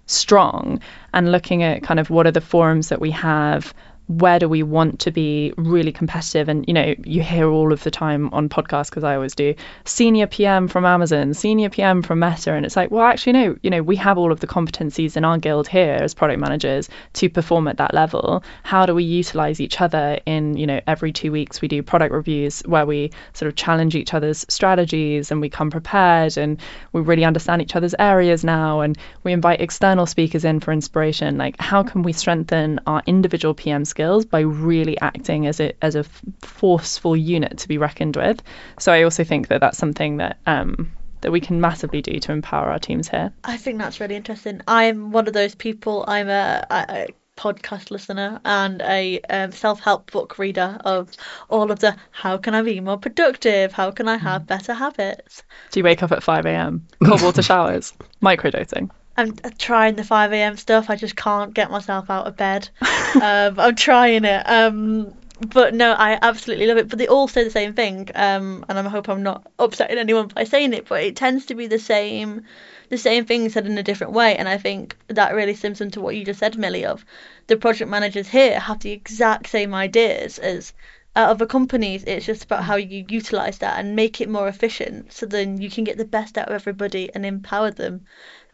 strong? And looking at kind of what are the forums that we have where do we want to be really competitive? And you know you hear all of the time on podcasts because I always do senior PM from Amazon senior PM from Meta. And it's like well actually no you know we have all of the competencies in our guild here as product managers to perform at that level. How do we utilize each other in you know every 2 weeks we do product reviews where we sort of challenge each other's strategies and we come prepared and we really understand each other's areas now and we invite external speakers in for inspiration? Like how can we strengthen our individual PMs skills by really acting as a as a forceful unit to be reckoned with. So I also think that that's something that um, that we can massively do to empower our teams here. I think that's really interesting. I'm one of those people. I'm a, a, a podcast listener and a um, self-help book reader of all of the how can I be more productive? How can I have better habits? Do you wake up at 5 a.m. cold water showers, microdosing? I'm trying the 5 a.m. stuff. I just can't get myself out of bed. um, I'm trying it. Um, but no, I absolutely love it. But they all say the same thing. Um, and I hope I'm not upsetting anyone by saying it, but it tends to be the same, the same thing said in a different way. And I think that really stems into what you just said, Milly. Of the project managers here have the exact same ideas as at other companies. It's just about how you utilize that and make it more efficient, so then you can get the best out of everybody and empower them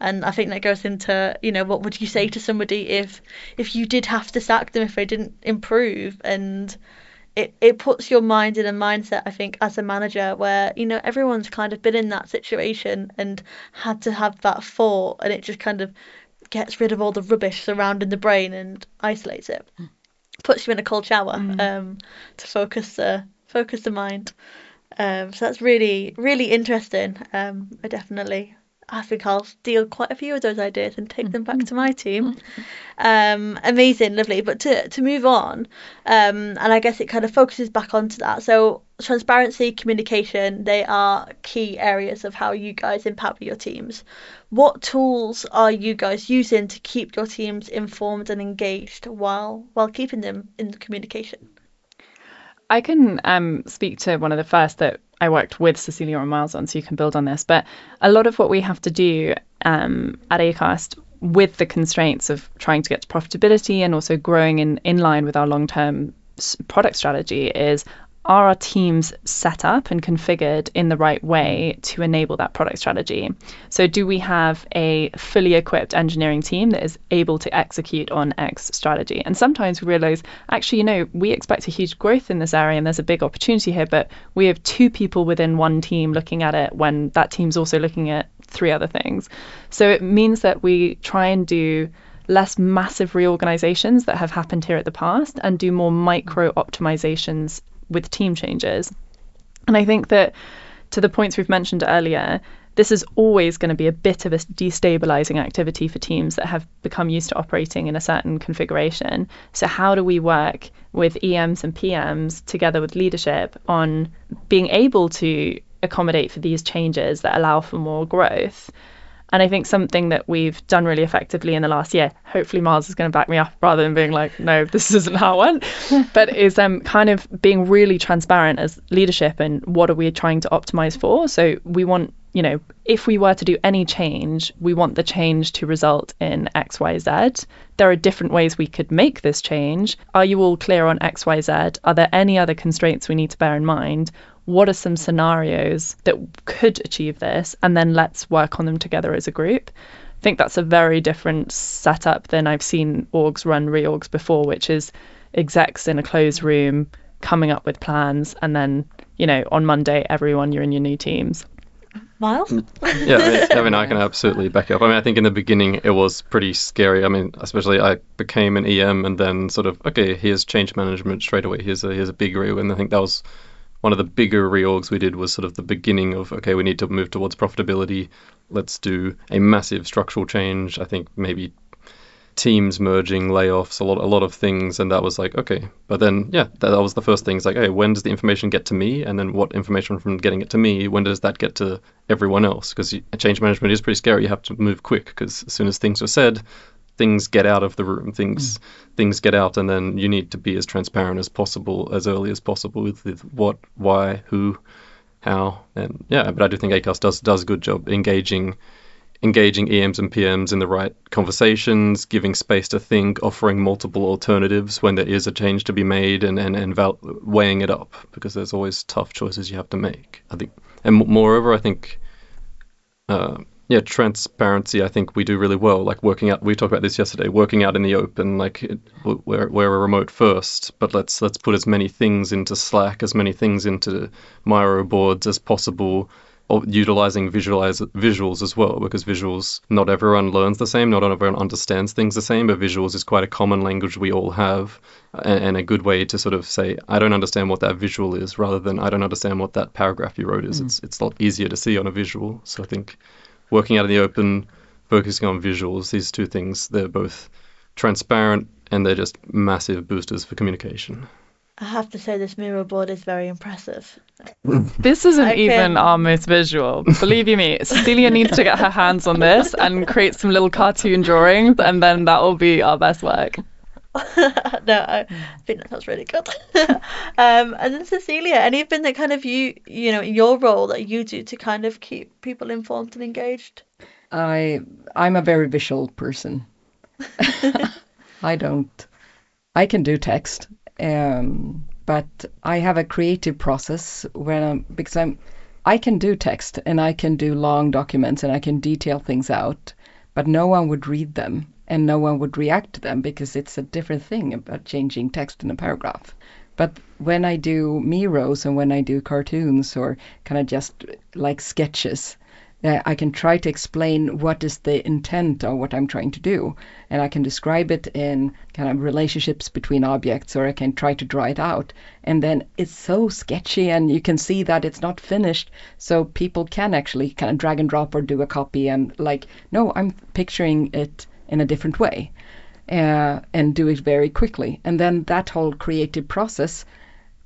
and I think that goes into you know what would you say to somebody if if you did have to sack them if they didn't improve? And it, it puts your mind in a mindset I think as a manager where you know everyone's kind of been in that situation and had to have that thought and it just kind of gets rid of all the rubbish surrounding the brain and isolates it. Puts you in a cold shower mm. um, to focus the focus the mind. Um, so that's really really interesting um, I definitely I think I'll steal quite a few of those ideas and take them back to my team. Um, amazing, lovely. But to, to move on, um, and I guess it kind of focuses back onto that. So, transparency, communication, they are key areas of how you guys empower your teams. What tools are you guys using to keep your teams informed and engaged while while keeping them in the communication? I can um, speak to one of the first that I worked with Cecilia and Miles on, so you can build on this. But a lot of what we have to do um, at Acast with the constraints of trying to get to profitability and also growing in, in line with our long term product strategy is are our teams set up and configured in the right way to enable that product strategy? So, do we have a fully equipped engineering team that is able to execute on X strategy? And sometimes we realize, actually, you know, we expect a huge growth in this area and there's a big opportunity here, but we have two people within one team looking at it when that team's also looking at three other things. So, it means that we try and do less massive reorganizations that have happened here at the past and do more micro optimizations with team changes. And I think that to the points we've mentioned earlier, this is always going to be a bit of a destabilizing activity for teams that have become used to operating in a certain configuration. So, how do we work with EMs and PMs together with leadership on being able to accommodate for these changes that allow for more growth? And I think something that we've done really effectively in the last year, hopefully Miles is going to back me up rather than being like, no, this isn't how went, but is um, kind of being really transparent as leadership and what are we trying to optimize for. So we want, you know, if we were to do any change, we want the change to result in X, Y, Z. There are different ways we could make this change. Are you all clear on X, Y, Z? Are there any other constraints we need to bear in mind? What are some scenarios that could achieve this, and then let's work on them together as a group. I think that's a very different setup than I've seen orgs run reorgs before, which is execs in a closed room coming up with plans, and then you know on Monday everyone you're in your new teams. Miles? Mm. yeah, I mean, I mean, I can absolutely back up. I mean, I think in the beginning it was pretty scary. I mean, especially I became an EM and then sort of okay, here's change management straight away. Here's a here's a big reorg, and I think that was one of the bigger reorgs we did was sort of the beginning of okay, we need to move towards profitability. Let's do a massive structural change. I think maybe teams merging, layoffs, a lot, a lot of things, and that was like okay. But then, yeah, that, that was the first thing. It's like, hey, when does the information get to me, and then what information from getting it to me, when does that get to everyone else? Because change management is pretty scary. You have to move quick because as soon as things are said, things get out of the room, things mm. things get out, and then you need to be as transparent as possible, as early as possible with, with what, why, who, how, and yeah. But I do think Acast does does a good job engaging engaging EMs and PMs in the right conversations, giving space to think, offering multiple alternatives when there is a change to be made, and and, and val- weighing it up because there's always tough choices you have to make. I think, and moreover, I think. Uh, yeah, transparency. I think we do really well. Like working out, we talked about this yesterday. Working out in the open, like it, we're we're a remote first, but let's let's put as many things into Slack, as many things into Miro boards as possible, or utilizing visualize visuals as well, because visuals not everyone learns the same, not everyone understands things the same, but visuals is quite a common language we all have, and, and a good way to sort of say I don't understand what that visual is, rather than I don't understand what that paragraph you wrote is. Mm. It's it's a lot easier to see on a visual. So I think working out in the open, focusing on visuals, these two things, they're both transparent and they're just massive boosters for communication. I have to say, this Miro board is very impressive. This isn't I even our most visual. Believe you me, Cecilia needs to get her hands on this and create some little cartoon drawings, and then that will be our best work. no, I think that sounds really good. um, and then Cecilia, anything that kind of you, you know, your role that you do to kind of keep people informed and engaged? I I'm a very visual person. I don't. I can do text, um, but I have a creative process when I'm because I'm I can do text and I can do long documents and I can detail things out, but no one would read them and no one would react to them because it's a different thing about changing text in a paragraph. But when I do Miros and when I do cartoons or kind of just like sketches, uh, I can try to explain what is the intent of what I'm trying to do. And I can describe it in kind of relationships between objects, or I can try to draw it out. And then it's so sketchy, and you can see that it's not finished. So people can actually kind of drag and drop or do a copy and, like, no, I'm picturing it in a different way uh, and do it very quickly. And then that whole creative process,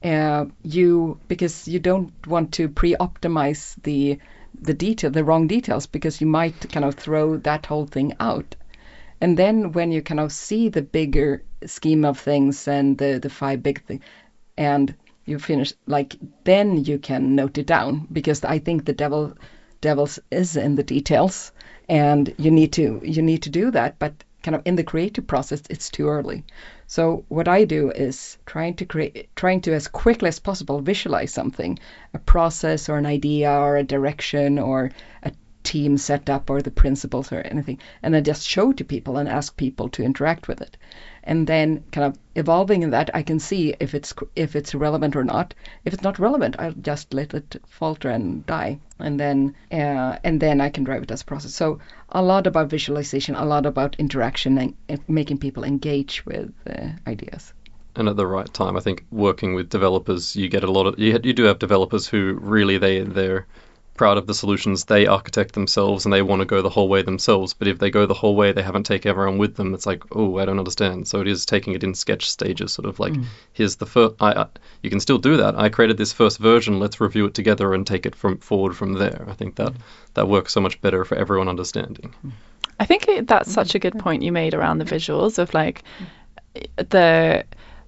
uh, you because you don't want to pre-optimize the the detail, the wrong details, because you might kind of throw that whole thing out. And then when you kind of see the bigger scheme of things and the the five big things, and you finish like then you can note it down because I think the devil devils is in the details and you need to you need to do that but kind of in the creative process it's too early. So what i do is trying to create trying to as quickly as possible visualize something a process or an idea or a direction or a team setup or the principles or anything and then just show to people and ask people to interact with it and then kind of evolving in that I can see if it's if it's relevant or not. If it's not relevant, I'll just let it falter and die, and then uh, and then I can drive it as a process. So a lot about visualization, a lot about interaction and, making people engage with uh, ideas and at the right time. I think working with developers, you get a lot of you, you do have developers who really they they're proud of the solutions they architect themselves and they want to go the whole way themselves. But if they go the whole way, they haven't taken everyone with them. It's like, oh, I don't understand. So it is taking it in sketch stages, sort of like, mm. here's the first. I, I, you can still do that. I created this first version. Let's review it together and take it from forward from there. I think that mm. that works so much better for everyone understanding. I think it, that's such a good point you made around the visuals of like the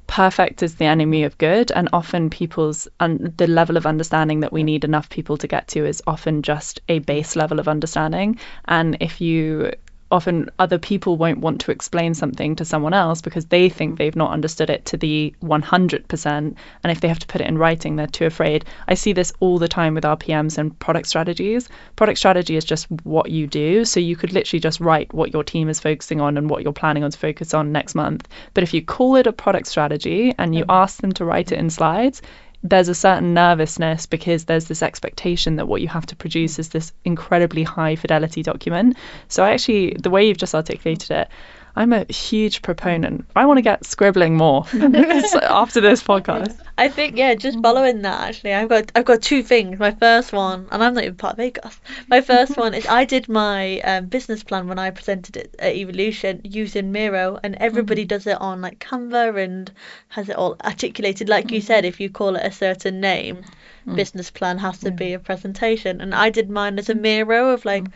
perfect is the enemy of good and often people's and the level of understanding that we need enough people to get to is often just a base level of understanding. And if you often other people won't want to explain something to someone else because they think they've not understood it to the 100%. And if they have to put it in writing, they're too afraid. I see this all the time with our PMs and product strategies. Product strategy is just what you do. So you could literally just write what your team is focusing on and what you're planning on to focus on next month. But if you call it a product strategy and you mm. ask them to write it in slides, there's a certain nervousness because there's this expectation that what you have to produce is this incredibly high fidelity document. So I actually, the way you've just articulated it, I'm a huge proponent. I want to get scribbling more after this podcast. I think yeah, just following that actually, I've got I've got two things. My first one, and I'm not even part of ACAST. My first one is I did my um, business plan when I presented it at Evolution using Miro, and everybody mm-hmm. does it on like Canva and has it all articulated. Like you said, if you call it a certain name, mm-hmm. business plan has to be a presentation, and I did mine as a Miro of like.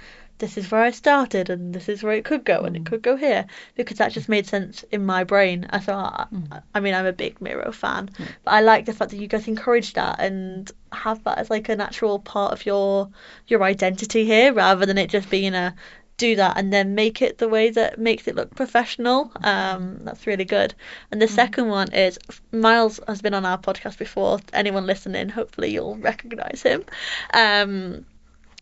Mm this is where I started and this is where it could go and it mm. could go here because that just made sense in my brain. I thought, mm. I mean, I'm a big Miro fan, mm. but I like the fact that you guys encourage that and have that as like a natural part of your your identity here rather than it just being a do that and then make it the way that makes it look professional. Um, that's really good. And the second one is Miles has been on our podcast before. Anyone listening, hopefully you'll recognise him. Um,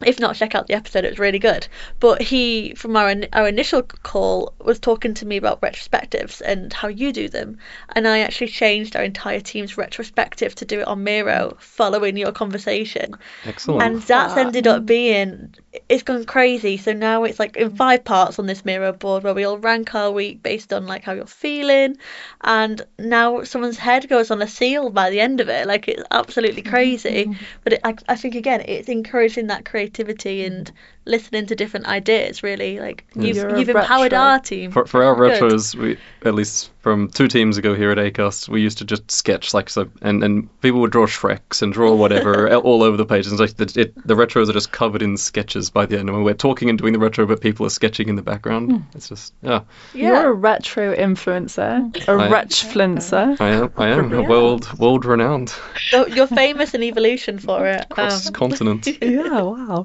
if not, check out the episode. It was really good. But he, from our our initial call, was talking to me about retrospectives and how you do them. And I actually changed our entire team's retrospective to do it on Miro, following your conversation. Excellent. And that's ended up being it's gone crazy. So now it's like in five parts on this Miro board where we all rank our week based on like how you're feeling, and now someone's head goes on a seal by the end of it. Like it's absolutely crazy. Mm-hmm. But it, I, I think again, it's encouraging that creativity and listening to different ideas. Really, like you've You're a you've empowered retro. our team. For, for our Good. retros, we at least from two teams ago here at Acast, we used to just sketch like so, and, and people would draw Shreks and draw whatever all over the page. And it's like the, it, the retros are just covered in sketches by the end. And when we're talking and doing the retro, but people are sketching in the background. It's just yeah, Yeah. You're a retro influencer, a I- retchfluencer. I am I am Yeah. world world renowned You're- You're famous in evolution for it. cross Um, continent. Yeah, wow.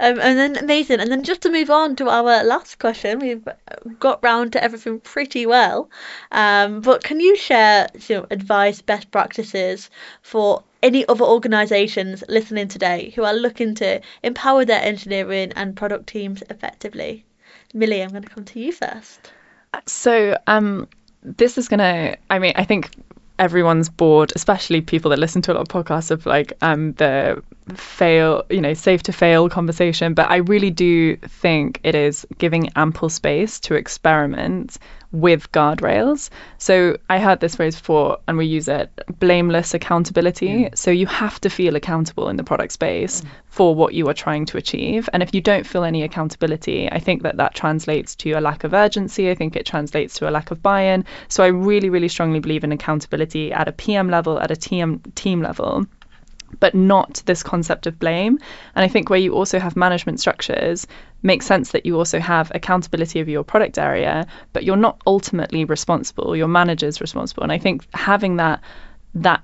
Um, and then amazing. And then just to move on to our last question, we've got round to everything pretty well. Um, but can you share you know, advice, best practices for any other organisations listening today who are looking to empower their engineering and product teams effectively? Milly, I'm going to come to you first. So, um, this is gonna. I mean, I think everyone's bored, especially people that listen to a lot of podcasts of like um the fail, you know, safe to fail conversation. But I really do think it is giving ample space to experiment with guardrails. So I heard this phrase before, and we use it: blameless accountability. Mm. So you have to feel accountable in the product space mm. for what you are trying to achieve. And if you don't feel any accountability, I think that that translates to a lack of urgency. I think it translates to a lack of buy-in. So I really, really strongly believe in accountability at a PM level, at a team team level but not this concept of blame. And I think where you also have management structures, makes sense that you also have accountability of your product area, but you're not ultimately responsible. Your manager's responsible. And I think having that that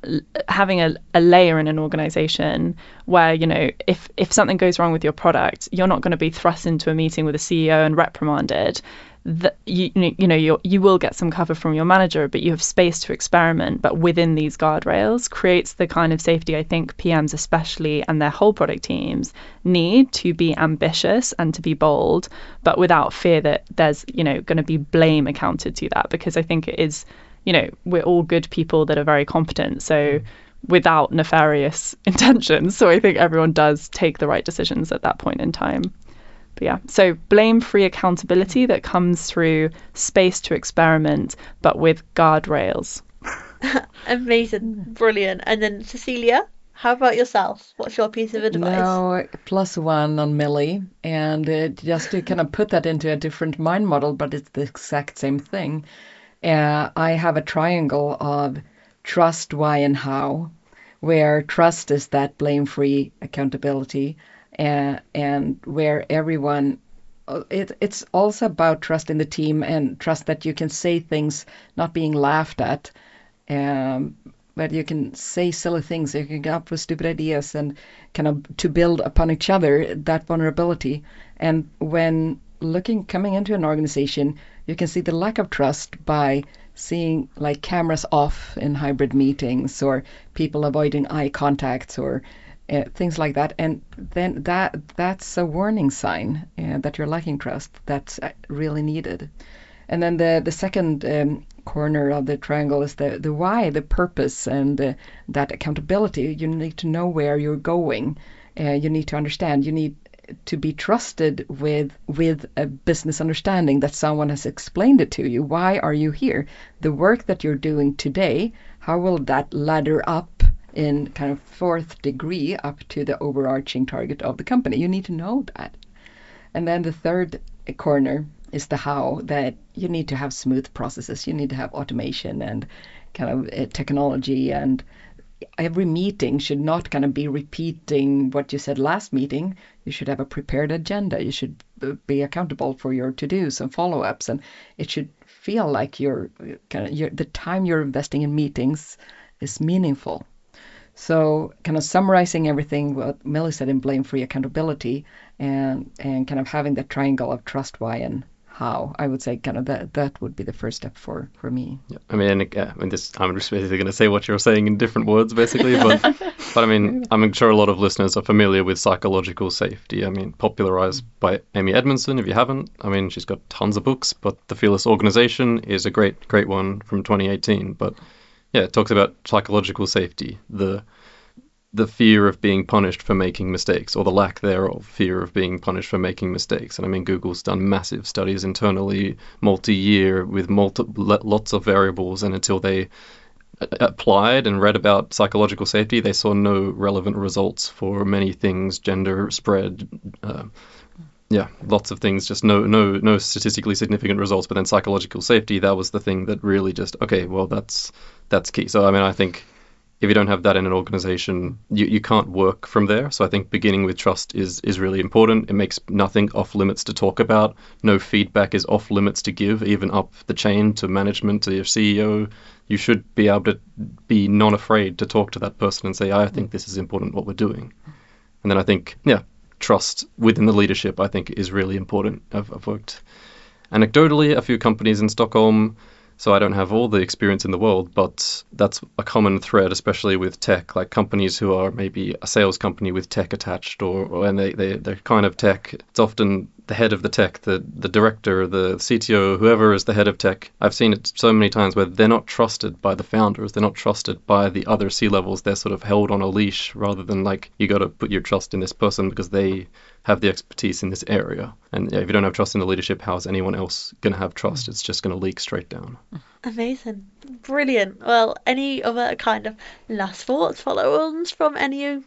having a, a layer in an organization where you know if if something goes wrong with your product you're not going to be thrust into a meeting with a ceo and reprimanded that you you know you you will get some cover from your manager but you have space to experiment but within these guardrails creates the kind of safety i think pms especially and their whole product teams need to be ambitious and to be bold but without fear that there's you know going to be blame accounted to that because i think it is you know, we're all good people that are very competent. So without nefarious intentions. So I think everyone does take the right decisions at that point in time. But yeah, so blame free accountability that comes through space to experiment, but with guardrails. Amazing, brilliant. And then Cecilia, how about yourself? What's your piece of advice? No, plus one on Milly. And uh, just to kind of put that into a different mind model, but it's the exact same thing. Uh, I have a triangle of trust, why, and how, where trust is that blame free accountability, uh, and where everyone. It, it's also about trust in the team and trust that you can say things not being laughed at, um, but you can say silly things. You can come up with stupid ideas and kind of to build upon each other that vulnerability. And when looking coming into an organization, you can see the lack of trust by seeing like cameras off in hybrid meetings or people avoiding eye contacts or uh, things like that. And then that that's a warning sign uh, that you're lacking trust that's uh, really needed. And then the the second um, corner of the triangle is the the why the purpose and uh, that accountability. You need to know where you're going. You need to understand. You need to be trusted with with a business understanding that someone has explained it to you. Why are you here? The work that you're doing today how will that ladder up in kind of fourth degree up to the overarching target of the company you need to know that and then the third corner is the how that you need to have smooth processes you need to have automation and kind of uh, technology and every meeting should not kind of be repeating what you said last meeting. You should have a prepared agenda. You should be accountable for your to-dos and follow-ups, and it should feel like you're kind of you're, the time you're investing in meetings is meaningful. So, kind of summarizing everything what Milly said in blame free accountability and, and kind of having that triangle of trust, why, and how, I would say kind of that, that would be the first step for, for me. Yeah, I mean, yeah, uh, I mean, this I'm just basically going to say what you're saying in different words, basically. But, but I mean, I'm sure a lot of listeners are familiar with psychological safety. I mean, popularized by Amy Edmondson. If you haven't, I mean, she's got tons of books, but The Fearless Organization is a great, great one from 2018. But yeah, it talks about psychological safety, the the fear of being punished for making mistakes, or the lack thereof, fear of being punished for making mistakes. And I mean, Google's done massive studies internally, multi-year, with multi- lots of variables, and until they applied and read about psychological safety, they saw no relevant results for many things, gender spread. Uh, yeah, lots of things, just no, no, no statistically significant results. But then psychological safety, that was the thing that really just okay, well, that's that's key. So I mean, I think if you don't have that in an organization, you, you can't work from there. So I think beginning with trust is is really important. It makes nothing off limits to talk about. No feedback is off limits to give, even up the chain to management, to your CEO. You should be able to be non afraid to talk to that person and say, I think this is important what we're doing. And then I think, yeah, trust within the leadership, I think, is really important. I've, I've worked anecdotally a few companies in Stockholm so I don't have all the experience in the world, but that's a common thread, especially with tech, like companies who are maybe a sales company with tech attached, or, or and they, they, they're kind of tech. It's often the head of the tech, the, the director, the CTO, whoever is the head of tech. I've seen it so many times where they're not trusted by the founders, they're not trusted by the other C levels. They're sort of held on a leash rather than like, you got to put your trust in this person because they have the expertise in this area. And yeah, if you don't have trust in the leadership, how is anyone else going to have trust? It's just going to leak straight down. Amazing. Brilliant. Well, any other kind of last thoughts, follow ons from any of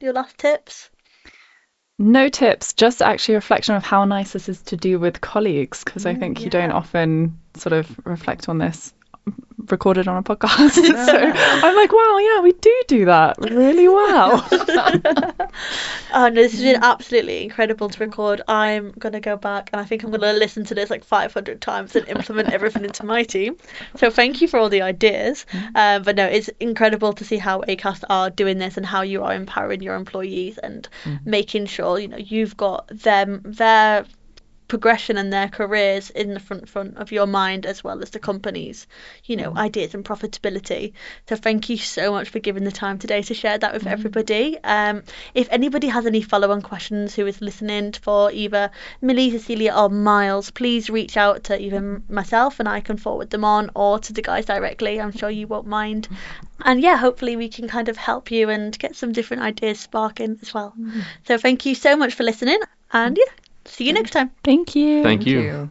your last tips? No tips, just actually a reflection of how nice this is to do with colleagues, because I mm, think yeah. you don't often sort of reflect on this recorded on a podcast. so I'm like, wow, yeah, we do do that really well. oh no, this has been absolutely incredible to record. I'm gonna go back and I think I'm gonna listen to this like 500 times and implement everything into my team. So thank you for all the ideas. Mm-hmm. Um, but no, it's incredible to see how Acast are doing this and how you are empowering your employees and mm-hmm. making sure you know you've got them their progression and their careers in the front front of your mind as well as the company's you know mm. ideas and profitability so thank you so much for giving the time today to share that with mm. everybody um, if anybody has any follow-on questions who is listening for either milly cecilia or miles please reach out to either myself and i can forward them on or to the guys directly i'm sure you won't mind mm. and yeah hopefully we can kind of help you and get some different ideas sparking as well mm. so thank you so much for listening and yeah See you next time. Thank you. Thank you. Thank you.